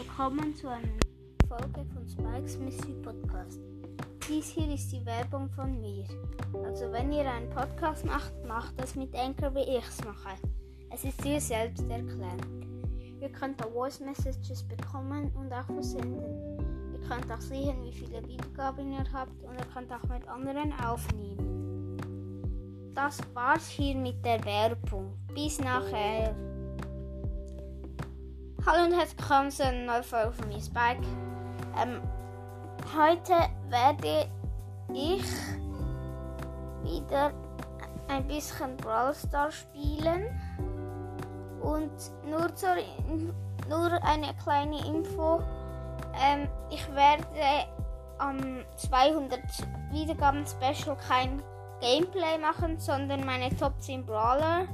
willkommen zu einer Folge von Spikes Mystery Podcast. Dies hier ist die Werbung von mir. Also wenn ihr einen Podcast macht, macht das mit Anchor, wie ich es mache. Es ist dir selbst erklärt. Ihr könnt auch Voice Messages bekommen und auch versenden. Ihr könnt auch sehen, wie viele Wiedergaben ihr habt und ihr könnt auch mit anderen aufnehmen. Das war's hier mit der Werbung. Bis nachher. Hallo und herzlich willkommen zu einer neuen Folge von mir, Spike. Ähm, heute werde ich wieder ein bisschen Brawl Stars spielen. Und nur, zur, nur eine kleine Info. Ähm, ich werde am 200 Wiedergaben Special kein Gameplay machen, sondern meine Top 10 Brawler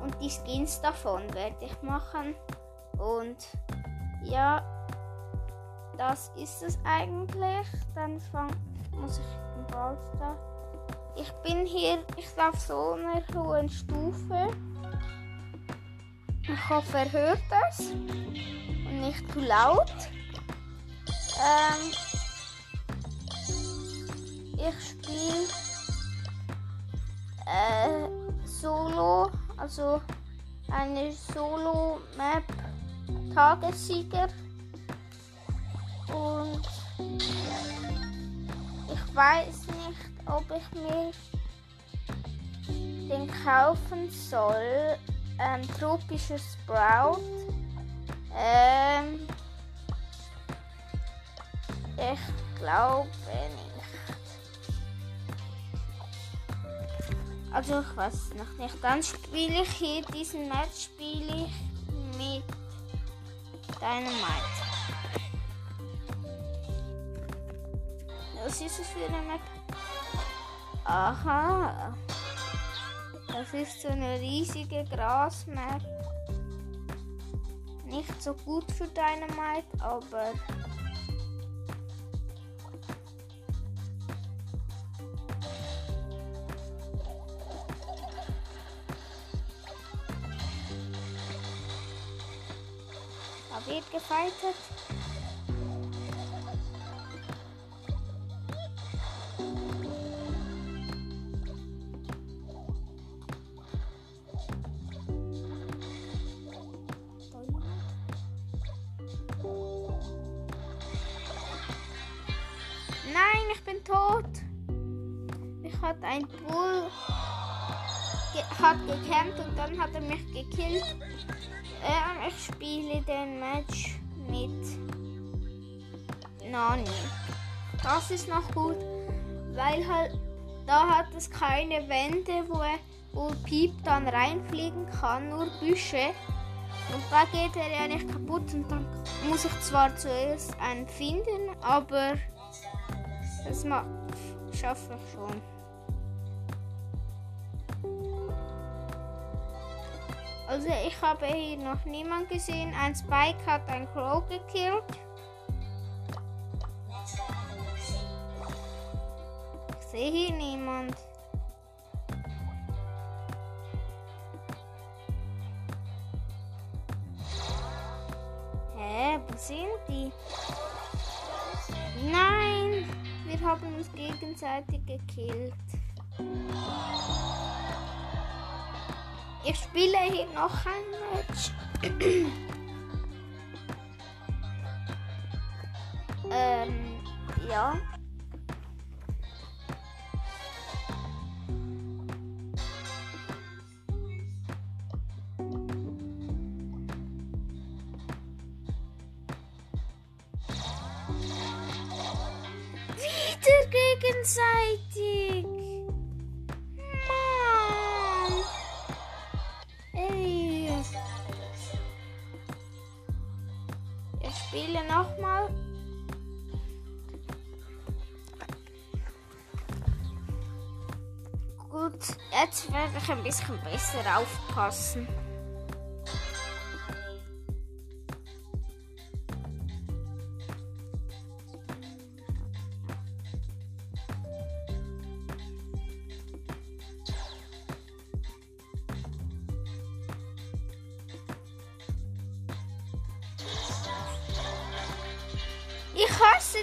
und die Skins davon werde ich machen. Und ja, das ist es eigentlich. Dann fang, muss ich im Ballstar. Ich bin hier, ich auf so einer hohen Stufe. Ich hoffe, er hört es. Und nicht zu laut. Ähm, ich spiele äh, Solo, also eine Solo-Map Tagessieger. Und ich weiß nicht, ob ich mir den kaufen soll. Ähm, tropischer Sprout. Ähm, ich glaube nicht. Also ich weiß noch nicht. Dann spiele ich hier diesen Match spiele ich mit Dynamite. Was ist es für eine Map? Aha. Das ist so eine riesige Grasmap. Nicht so gut für Dynamite, aber Wird gefightet. Nein, ich bin tot. Mich hat ein Bull ge hat gekämpft und dann hat er mich gekillt. Ähm, ich spiele den Match mit Nani. Das ist noch gut, weil halt da hat es keine Wände, wo, er, wo Piep dann reinfliegen kann, nur Büsche. Und da geht er ja nicht kaputt und dann muss ich zwar zuerst einen finden, aber das schaffe ich schon. Also ich habe hier noch niemand gesehen. Ein Spike hat ein Crow gekillt. Ich sehe hier niemand. Hä, wo sind die? Nein, wir haben uns gegenseitig gekillt. Ich spiele hier noch ein Match. ähm, ja. Wieder gegenseitig. Spiele nochmal. Gut, jetzt werde ich ein bisschen besser aufpassen.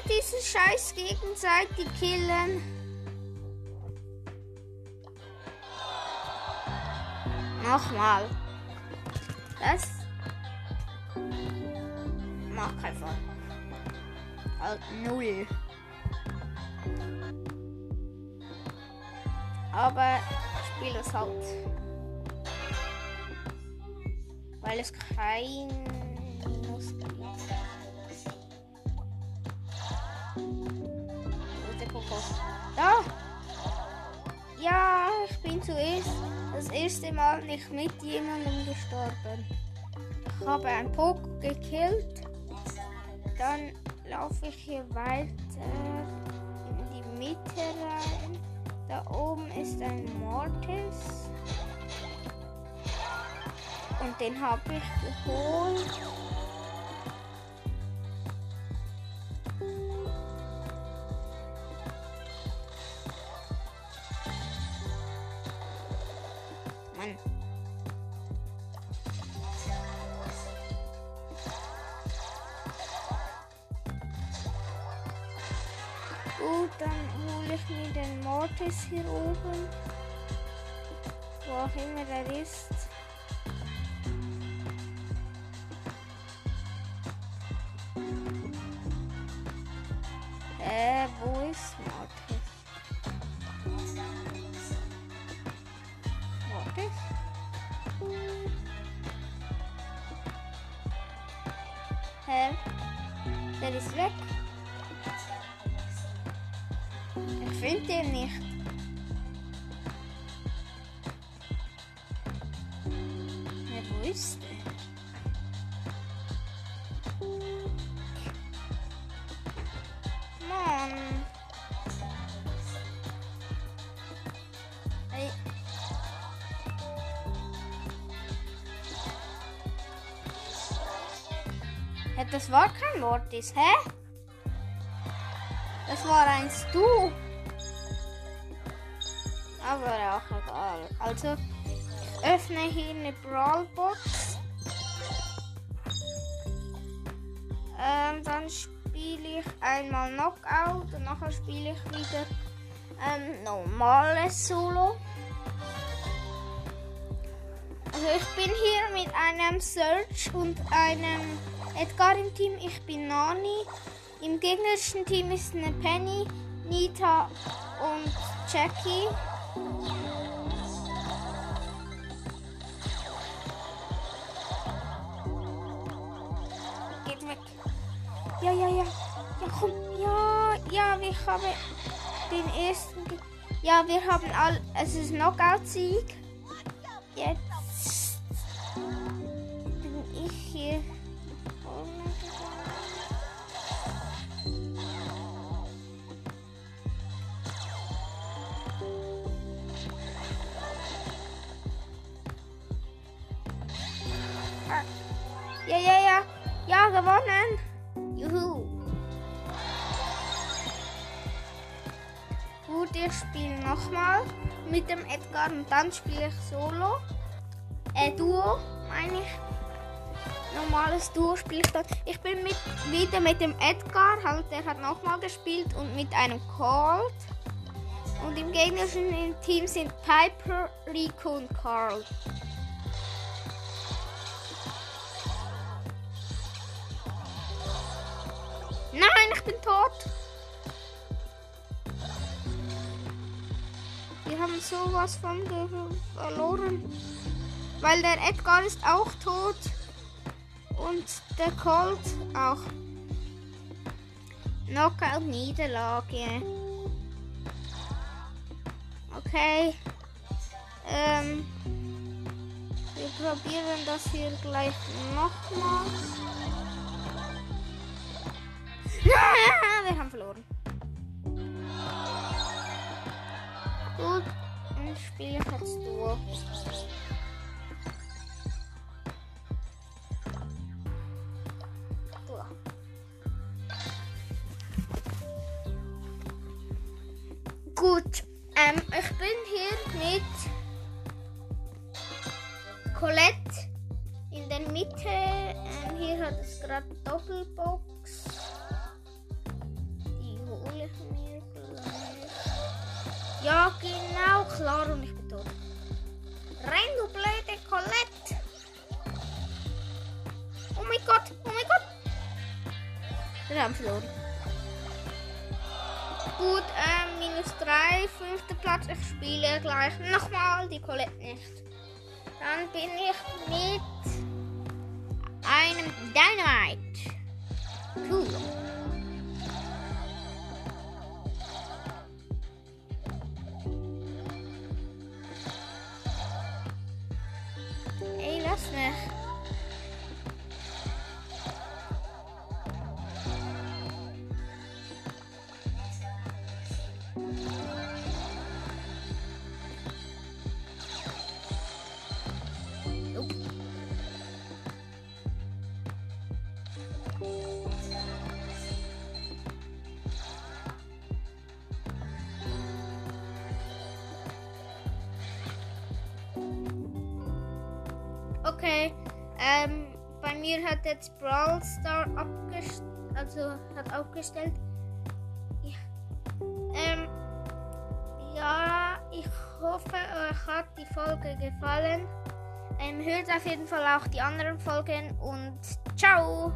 Diese Scheiß gegenseitig killen. Nochmal. Das macht keinen Fall. Halt null. Aber ich spiele es halt. Weil es kein Minus Da! Ja, ich bin zuerst das erste Mal nicht mit jemandem gestorben. Ich habe einen Poko gekillt. Dann laufe ich hier weiter in die Mitte rein. Da oben ist ein Mortis. Und den habe ich geholt. Dann hole ich mir den Mortis hier oben. Wo auch immer er ist. Äh, wo Ich finde den nicht. Ja, wo ist der? Mann. Ey. Ja, das war kein Mortis, hä? Das war ein Stu. Aber auch egal. Also, ich öffne hier eine Brawlbox. Ähm, dann spiele ich einmal Knockout und nachher spiele ich wieder ähm, normales Solo. Also ich bin hier mit einem Search und einem Edgar im Team. Ich bin Nani. Im gegnerischen Team ist eine Penny, Nita und Jackie. Geht weg. Ja, ja, ja. Ja, komm. Ja, ja, wir haben den ersten. Ja, wir haben all. Es ist Knockout-Sieg. Jetzt mit dem Edgar und dann spiele ich Solo. Äh, Duo, meine ich. Normales Duo spiele ich dann. Ich bin mit, wieder mit dem Edgar, halt, der hat nochmal gespielt und mit einem Colt. Und im gegnerischen Team sind Piper, Rico und Carl. Nein, ich bin tot. Wir haben sowas von verloren. Weil der Edgar ist auch tot. Und der Colt auch. Knockout-Niederlage. Okay. Ähm, wir probieren das hier gleich nochmal. Wir haben verloren. Gut, spiele ich jetzt. Duo. Gut, ähm, ich bin hier mit Colette in der Mitte. Ähm, hier hat es gerade Doppelbox. Klar und ich bin tot. Renn, du blöde Colette! Oh mein Gott, oh mein Gott! Wir haben verloren. Gut, ähm, minus 3, fünfter Platz. Ich spiele gleich nochmal die Colette nicht. Dann bin ich mit einem Dynamite. Cool. Okay, ähm, bei mir hat jetzt Brawl Star abgestellt, also hat aufgestellt. Ja. Ähm, ja, ich hoffe, euch hat die Folge gefallen. Ähm, hört auf jeden Fall auch die anderen Folgen und ciao!